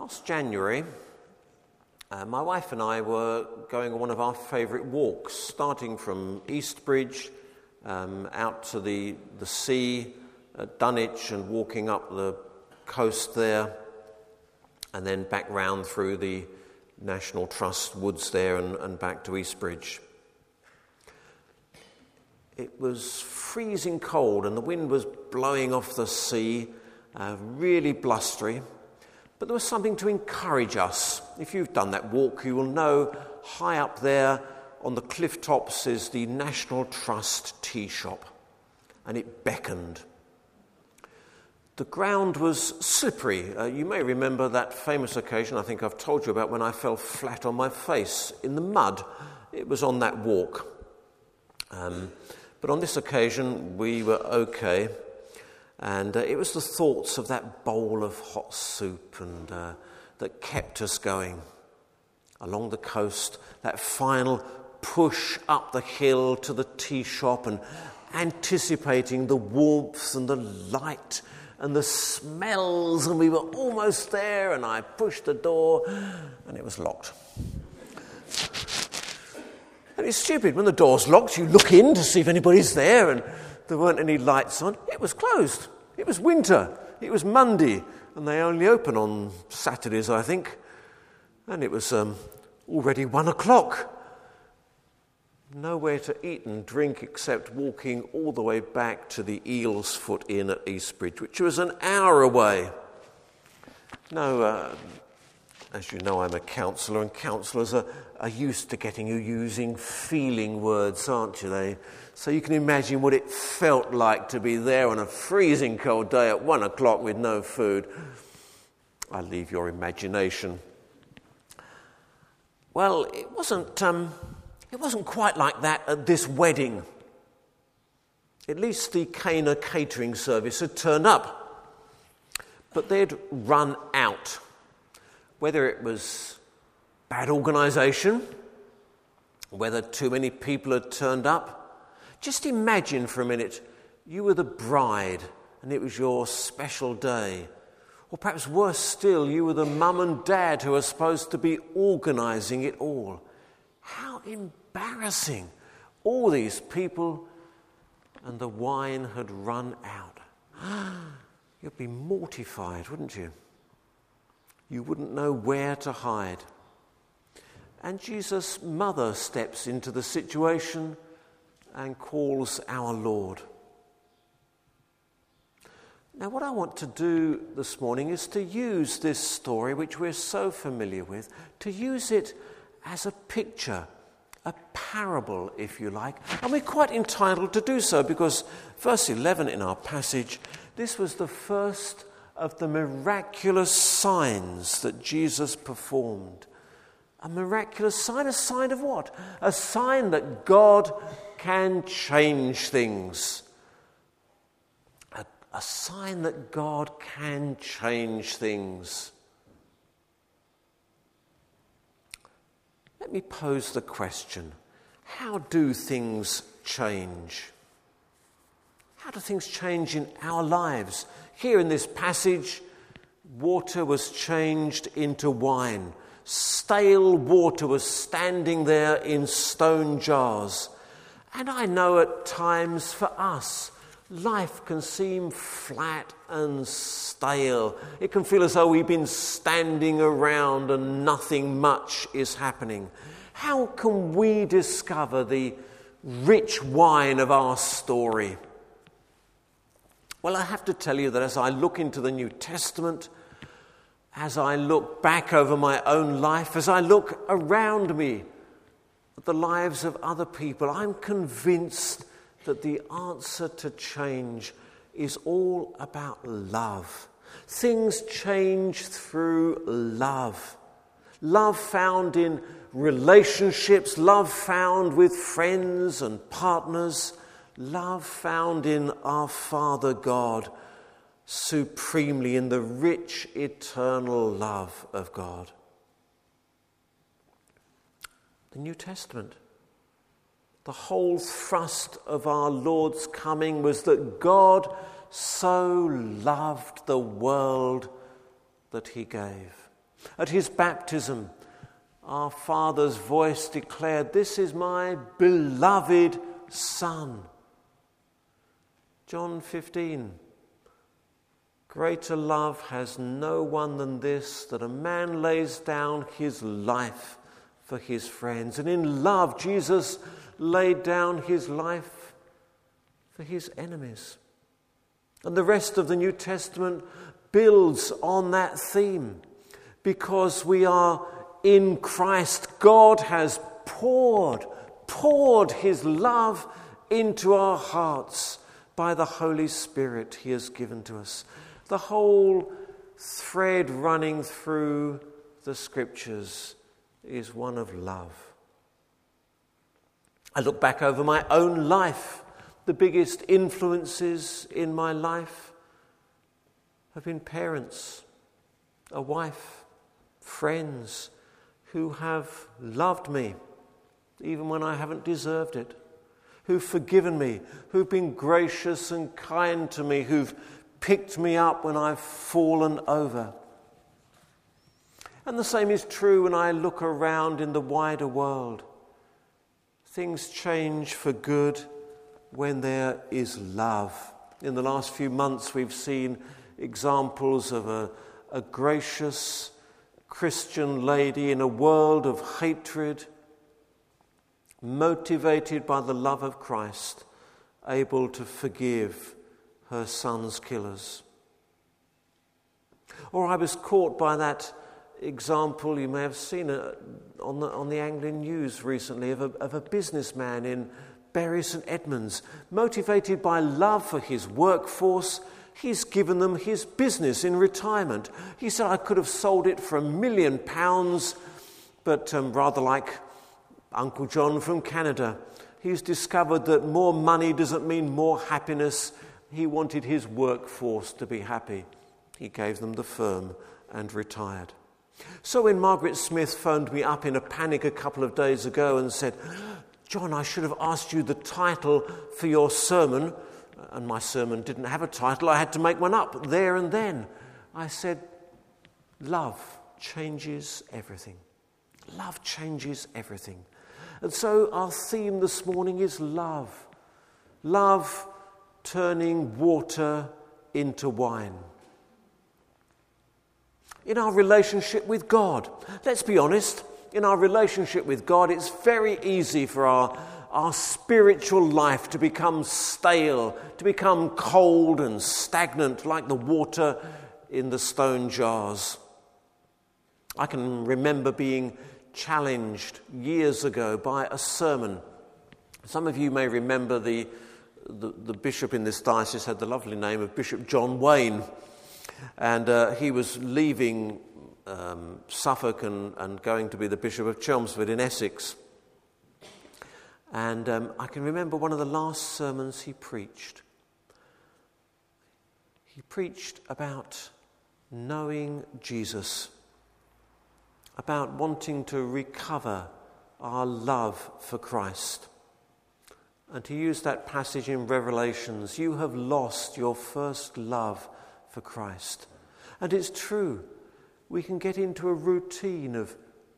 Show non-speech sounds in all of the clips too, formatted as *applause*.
Last January, uh, my wife and I were going on one of our favourite walks, starting from Eastbridge um, out to the, the sea at Dunwich and walking up the coast there, and then back round through the National Trust woods there and, and back to Eastbridge. It was freezing cold and the wind was blowing off the sea, uh, really blustery. But there was something to encourage us. If you've done that walk, you will know high up there on the cliff tops is the National Trust tea shop, and it beckoned. The ground was slippery. Uh, you may remember that famous occasion I think I've told you about when I fell flat on my face in the mud. It was on that walk. Um, but on this occasion, we were okay. And uh, it was the thoughts of that bowl of hot soup and, uh, that kept us going along the coast, that final push up the hill to the tea shop and anticipating the warmth and the light and the smells, and we were almost there, and I pushed the door, and it was locked. And it's stupid. When the door's locked, you look in to see if anybody's there, and there weren't any lights on. It was closed. It was winter. It was Monday, and they only open on Saturdays, I think. And it was um, already one o'clock nowhere to eat and drink except walking all the way back to the Eel's Foot Inn at Eastbridge, which was an hour away. No, uh, as you know, I'm a counsellor, and counsellors are, are used to getting you using feeling words, aren't you? They, so you can imagine what it felt like to be there on a freezing cold day at one o'clock with no food. I leave your imagination. Well, it wasn't. Um, it wasn't quite like that at this wedding. At least the Cana catering service had turned up, but they'd run out. Whether it was bad organisation, whether too many people had turned up, just imagine for a minute you were the bride and it was your special day. Or perhaps worse still, you were the mum and dad who were supposed to be organising it all. How embarrassing. All these people, and the wine had run out. *gasps* You'd be mortified, wouldn't you? You wouldn't know where to hide. And Jesus' mother steps into the situation and calls our Lord. Now, what I want to do this morning is to use this story, which we're so familiar with, to use it as a picture a parable, if you like. And we're quite entitled to do so because, verse 11 in our passage, this was the first of the miraculous signs that Jesus performed. A miraculous sign, a sign of what? A sign that God can change things. A, a sign that God can change things. Let me pose the question how do things change? How do things change in our lives? Here in this passage, water was changed into wine. Stale water was standing there in stone jars. And I know at times for us, life can seem flat and stale. It can feel as though we've been standing around and nothing much is happening. How can we discover the rich wine of our story? Well, I have to tell you that as I look into the New Testament, as I look back over my own life, as I look around me at the lives of other people, I'm convinced that the answer to change is all about love. Things change through love. Love found in relationships, love found with friends and partners, love found in our Father God, supremely in the rich eternal love of God. The New Testament the whole thrust of our Lord's coming was that God so loved the world that he gave. At his baptism, our Father's voice declared, This is my beloved Son. John 15. Greater love has no one than this, that a man lays down his life for his friends. And in love, Jesus laid down his life for his enemies. And the rest of the New Testament builds on that theme because we are in Christ. God has poured, poured his love into our hearts by the Holy Spirit he has given to us. The whole thread running through the scriptures is one of love. I look back over my own life. The biggest influences in my life have been parents, a wife, friends who have loved me even when I haven't deserved it, who've forgiven me, who've been gracious and kind to me, who've picked me up when I've fallen over. And the same is true when I look around in the wider world. Things change for good when there is love. In the last few months, we've seen examples of a, a gracious Christian lady in a world of hatred, motivated by the love of Christ, able to forgive her son's killers. Or I was caught by that example, you may have seen on the, on the Anglian news recently, of a, of a businessman in Bury St Edmunds, motivated by love for his workforce. He's given them his business in retirement. He said, I could have sold it for a million pounds, but um, rather like Uncle John from Canada, he's discovered that more money doesn't mean more happiness. He wanted his workforce to be happy. He gave them the firm and retired. So when Margaret Smith phoned me up in a panic a couple of days ago and said, John, I should have asked you the title for your sermon, and my sermon didn't have a title, I had to make one up there and then. I said, Love changes everything. Love changes everything. And so our theme this morning is love. Love turning water into wine. In our relationship with God, let's be honest, in our relationship with God, it's very easy for our, our spiritual life to become stale, to become cold and stagnant like the water in the stone jars. I can remember being challenged years ago by a sermon. Some of you may remember the the, the bishop in this diocese had the lovely name of Bishop John Waine, and uh, he was leaving um, Suffolk and, and, going to be the Bishop of Chelmsford in Essex. And um, I can remember one of the last sermons he preached. He preached about knowing Jesus, about wanting to recover our love for Christ. And to use that passage in Revelations, you have lost your first love for Christ. And it's true. We can get into a routine of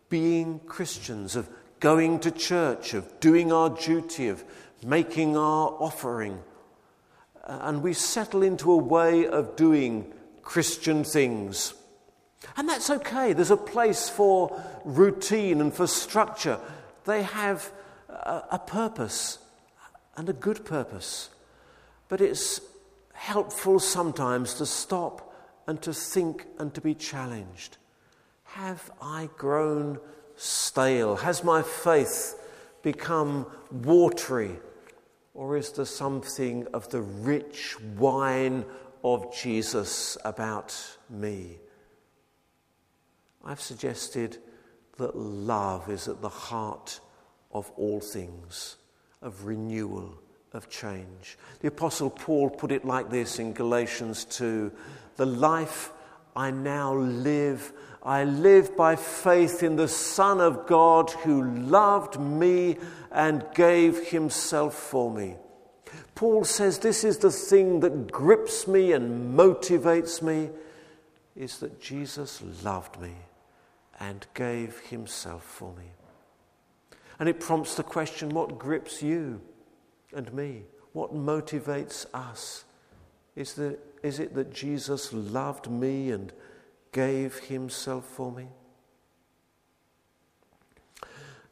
being Christians, of going to church, of doing our duty, of making our offering. And we settle into a way of doing Christian things. And that's okay. There's a place for routine and for structure. They have a, a purpose and a good purpose. But it's helpful sometimes to stop and to think and to be challenged. Have I grown stale? Has my faith become watery? Or is there something of the rich wine of Jesus about me? I've suggested that love is at the heart of all things of renewal, of change. The Apostle Paul put it like this in Galatians 2 The life I now live, I live by faith in the Son of God who loved me and gave himself for me. Paul says this is the thing that grips me and motivates me is that Jesus loved me and gave himself for me. And it prompts the question what grips you and me? What motivates us? Is, the, is it that Jesus loved me and gave himself for me?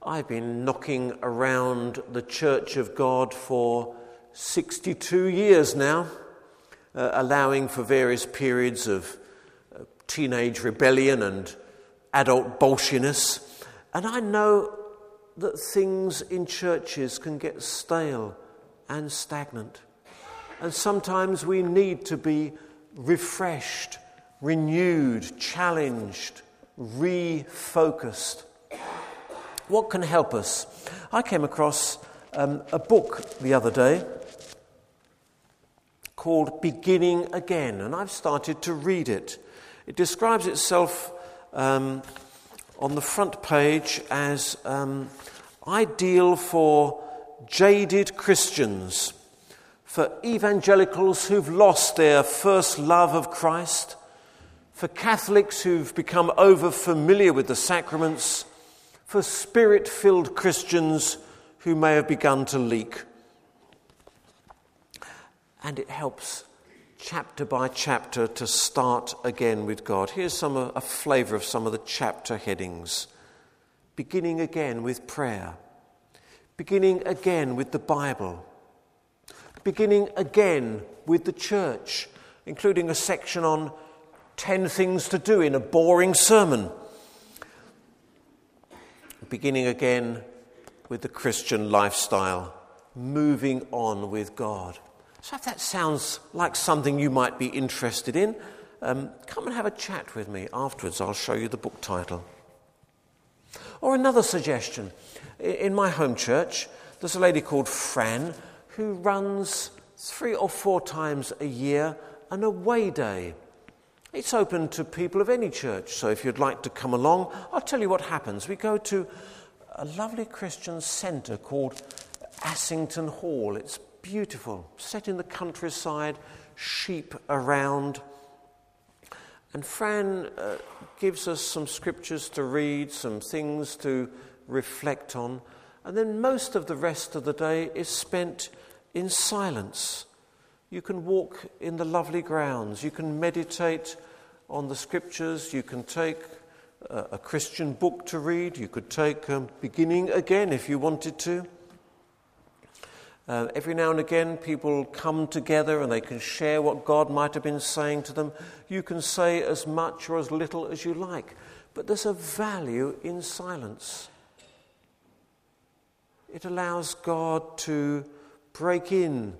I've been knocking around the Church of God for 62 years now, uh, allowing for various periods of uh, teenage rebellion and adult bolshiness. And I know that things in churches can get stale and stagnant. And sometimes we need to be refreshed, renewed, challenged, refocused. What can help us? I came across um, a book the other day called Beginning Again, and I've started to read it. It describes itself um, on the front page as um, ideal for jaded Christians, for evangelicals who've lost their first love of Christ, for Catholics who've become over familiar with the sacraments, for spirit filled Christians who may have begun to leak. And it helps chapter by chapter to start again with God. Here's some, a flavour of some of the chapter headings. Beginning again with prayer, beginning again with the Bible, beginning again with the church, including a section on 10 things to do in a boring sermon, beginning again with the Christian lifestyle, moving on with God. So, if that sounds like something you might be interested in, um, come and have a chat with me afterwards. I'll show you the book title. Or another suggestion in my home church, there's a lady called Fran who runs three or four times a year an away day. It's open to people of any church, so if you'd like to come along, I'll tell you what happens. We go to a lovely Christian centre called Assington Hall. It's beautiful, set in the countryside, sheep around. And Fran uh, gives us some scriptures to read, some things to reflect on, and then most of the rest of the day is spent in silence. You can walk in the lovely grounds, you can meditate on the scriptures, you can take a, a Christian book to read, you could take um, beginning again if you wanted to. Uh, every now and again, people come together and they can share what God might have been saying to them. You can say as much or as little as you like, but there's a value in silence. It allows God to break in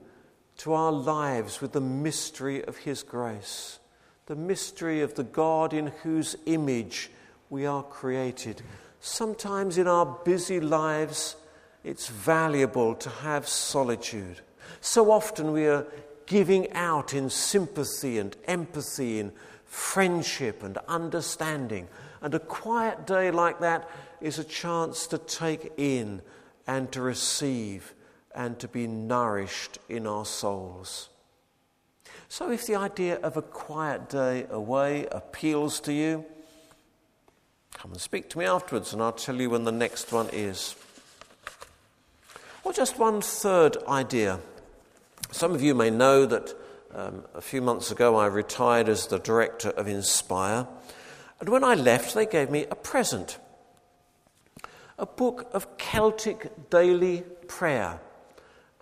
to our lives with the mystery of His grace, the mystery of the God in whose image we are created. Sometimes in our busy lives, it's valuable to have solitude. So often we are giving out in sympathy and empathy, in friendship and understanding. And a quiet day like that is a chance to take in and to receive and to be nourished in our souls. So, if the idea of a quiet day away appeals to you, come and speak to me afterwards and I'll tell you when the next one is. Or just one third idea. Some of you may know that um, a few months ago I retired as the director of Inspire. And when I left, they gave me a present a book of Celtic daily prayer.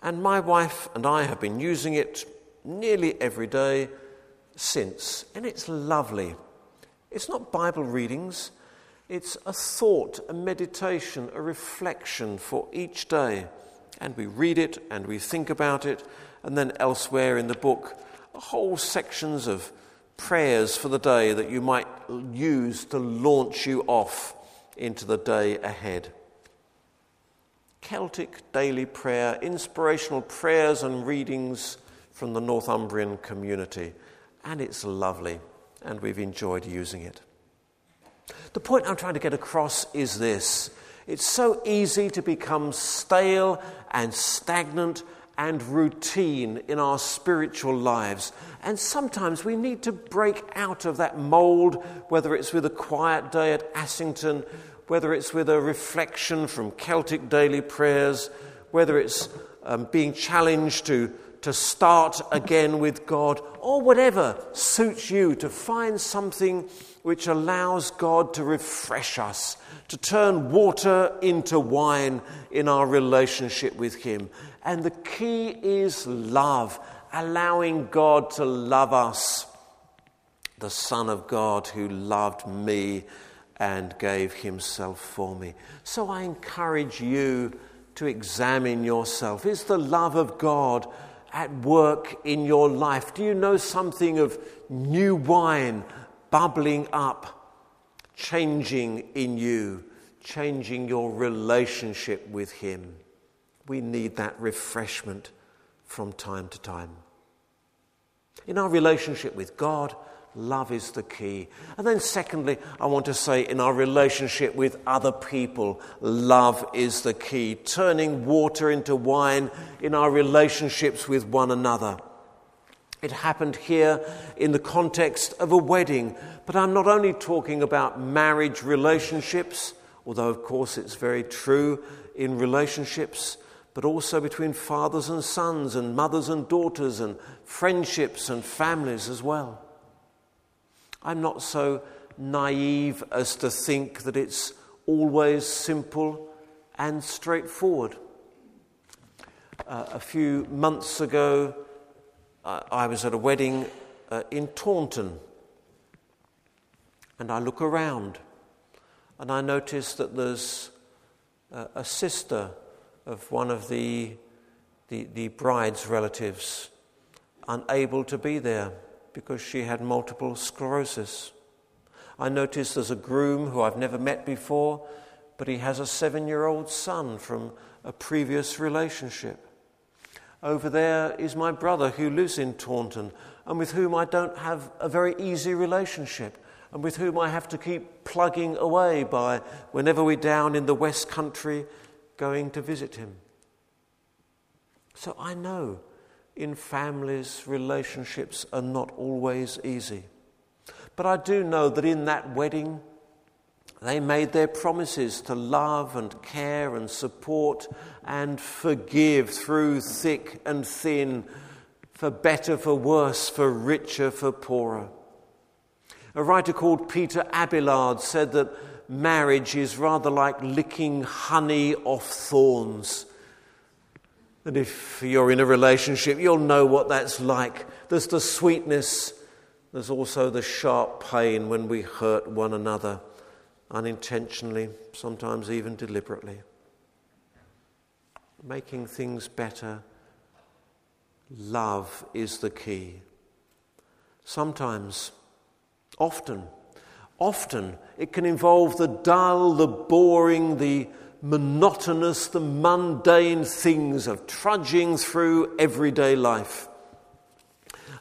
And my wife and I have been using it nearly every day since. And it's lovely. It's not Bible readings, it's a thought, a meditation, a reflection for each day and we read it and we think about it, and then elsewhere in the book, whole sections of prayers for the day that you might use to launch you off into the day ahead. Celtic daily prayer, inspirational prayers and readings from the Northumbrian community. And it's lovely, and we've enjoyed using it. The point I'm trying to get across is this it's so easy to become stale and stagnant and routine in our spiritual lives. And sometimes we need to break out of that mold, whether it's with a quiet day at Assington, whether it's with a reflection from Celtic daily prayers, whether it's um, being challenged to, to start again with God, or whatever suits you, to find something which allows God to refresh us, to turn water into wine in our relationship with Him. And the key is love, allowing God to love us, the Son of God who loved me and gave Himself for me. So I encourage you to examine yourself. Is the love of God at work in your life? Do you know something of new wine bubbling up, changing in you, changing your relationship with Him? We need that refreshment from time to time. In our relationship with God, Love is the key. And then, secondly, I want to say in our relationship with other people, love is the key. Turning water into wine in our relationships with one another. It happened here in the context of a wedding, but I'm not only talking about marriage relationships, although, of course, it's very true in relationships, but also between fathers and sons, and mothers and daughters, and friendships and families as well. I'm not so naive as to think that it's always simple and straightforward. Uh, a few months ago, uh, I was at a wedding uh, in Taunton, and I look around and I notice that there's uh, a sister of one of the, the, the bride's relatives unable to be there because she had multiple sclerosis. I notice there's a groom who I've never met before, but he has a seven year old son from a previous relationship. Over there is my brother who lives in Taunton and with whom I don't have a very easy relationship and with whom I have to keep plugging away by whenever we're down in the West Country going to visit him. So I know in families, relationships are not always easy. But I do know that in that wedding, they made their promises to love and care and support and forgive through thick and thin, for better, for worse, for richer, for poorer. A writer called Peter Abelard said that marriage is rather like licking honey off thorns. And if you're in a relationship, you'll know what that's like. There's the sweetness, there's also the sharp pain when we hurt one another, unintentionally, sometimes even deliberately. Making things better, love is the key. Sometimes, often, often it can involve the dull, the boring, the monotonous, the mundane things of trudging through everyday life.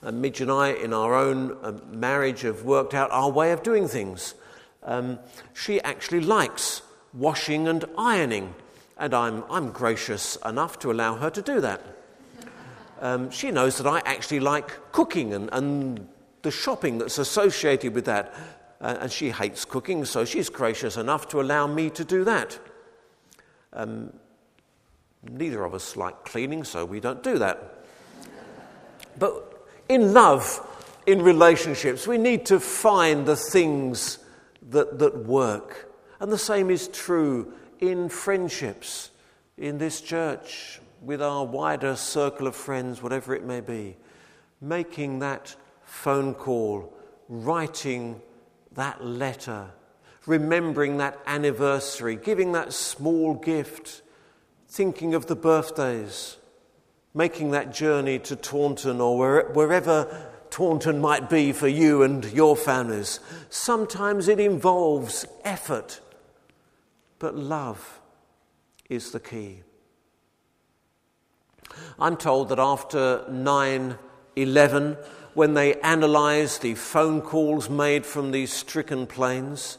And Midge and I, in our own uh, marriage, have worked out our way of doing things. Um, she actually likes washing and ironing, and I'm, I'm gracious enough to allow her to do that. Um, she knows that I actually like cooking and, and the shopping that's associated with that. Uh, and she hates cooking, so she's gracious enough to allow me to do that. Um, neither of us like cleaning, so we don't do that. But in love, in relationships, we need to find the things that, that work. And the same is true in friendships, in this church, with our wider circle of friends, whatever it may be. Making that phone call, writing that letter, remembering that anniversary, giving that small gift, thinking of the birthdays, making that journey to Taunton or wherever Taunton might be for you and your families. Sometimes it involves effort, but love is the key. I'm told that after 9 11, when they analysed the phone calls made from these stricken planes,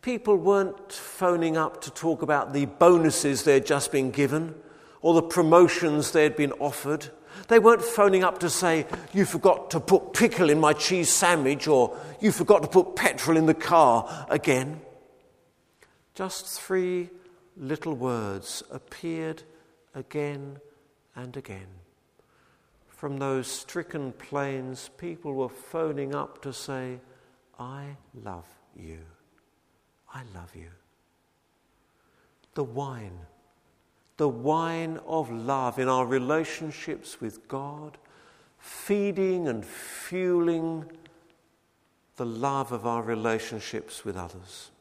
people weren't phoning up to talk about the bonuses they'd just been given or the promotions they'd been offered. They weren't phoning up to say, You forgot to put pickle in my cheese sandwich, or You forgot to put petrol in the car again. Just three little words appeared again and again. From those stricken planes, people were phoning up to say, I love you. I love you. The wine, the wine of love in our relationships with God, feeding and fueling the love of our relationships with others.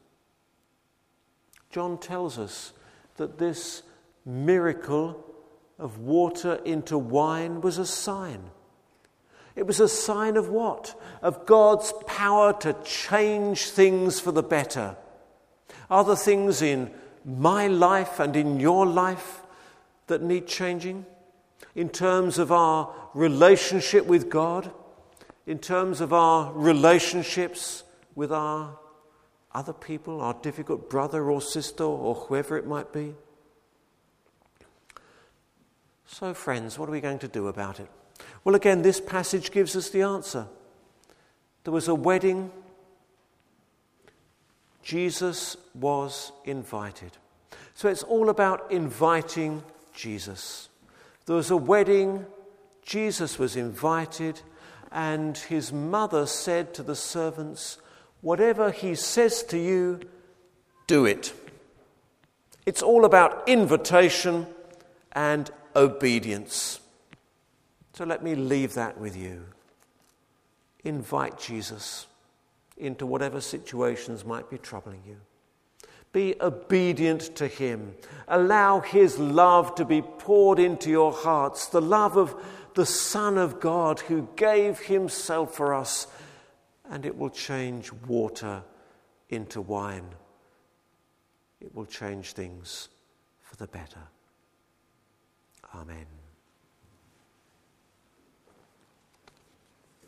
John tells us that this miracle of water into wine was a sign. It was a sign of what? Of God's power to change things for the better. Other things in my life and in your life that need changing? In terms of our relationship with God? In terms of our relationships with our other people, our difficult brother or sister or whoever it might be? So, friends, what are we going to do about it? Well, again, this passage gives us the answer. There was a wedding, Jesus was invited. So, it's all about inviting Jesus. There was a wedding, Jesus was invited, and his mother said to the servants, Whatever he says to you, do it. It's all about invitation and obedience. So let me leave that with you. Invite Jesus into whatever situations might be troubling you. Be obedient to Him. Allow His love to be poured into your hearts, the love of the Son of God who gave Himself for us and it will change water into wine. It will change things for the better. Amen.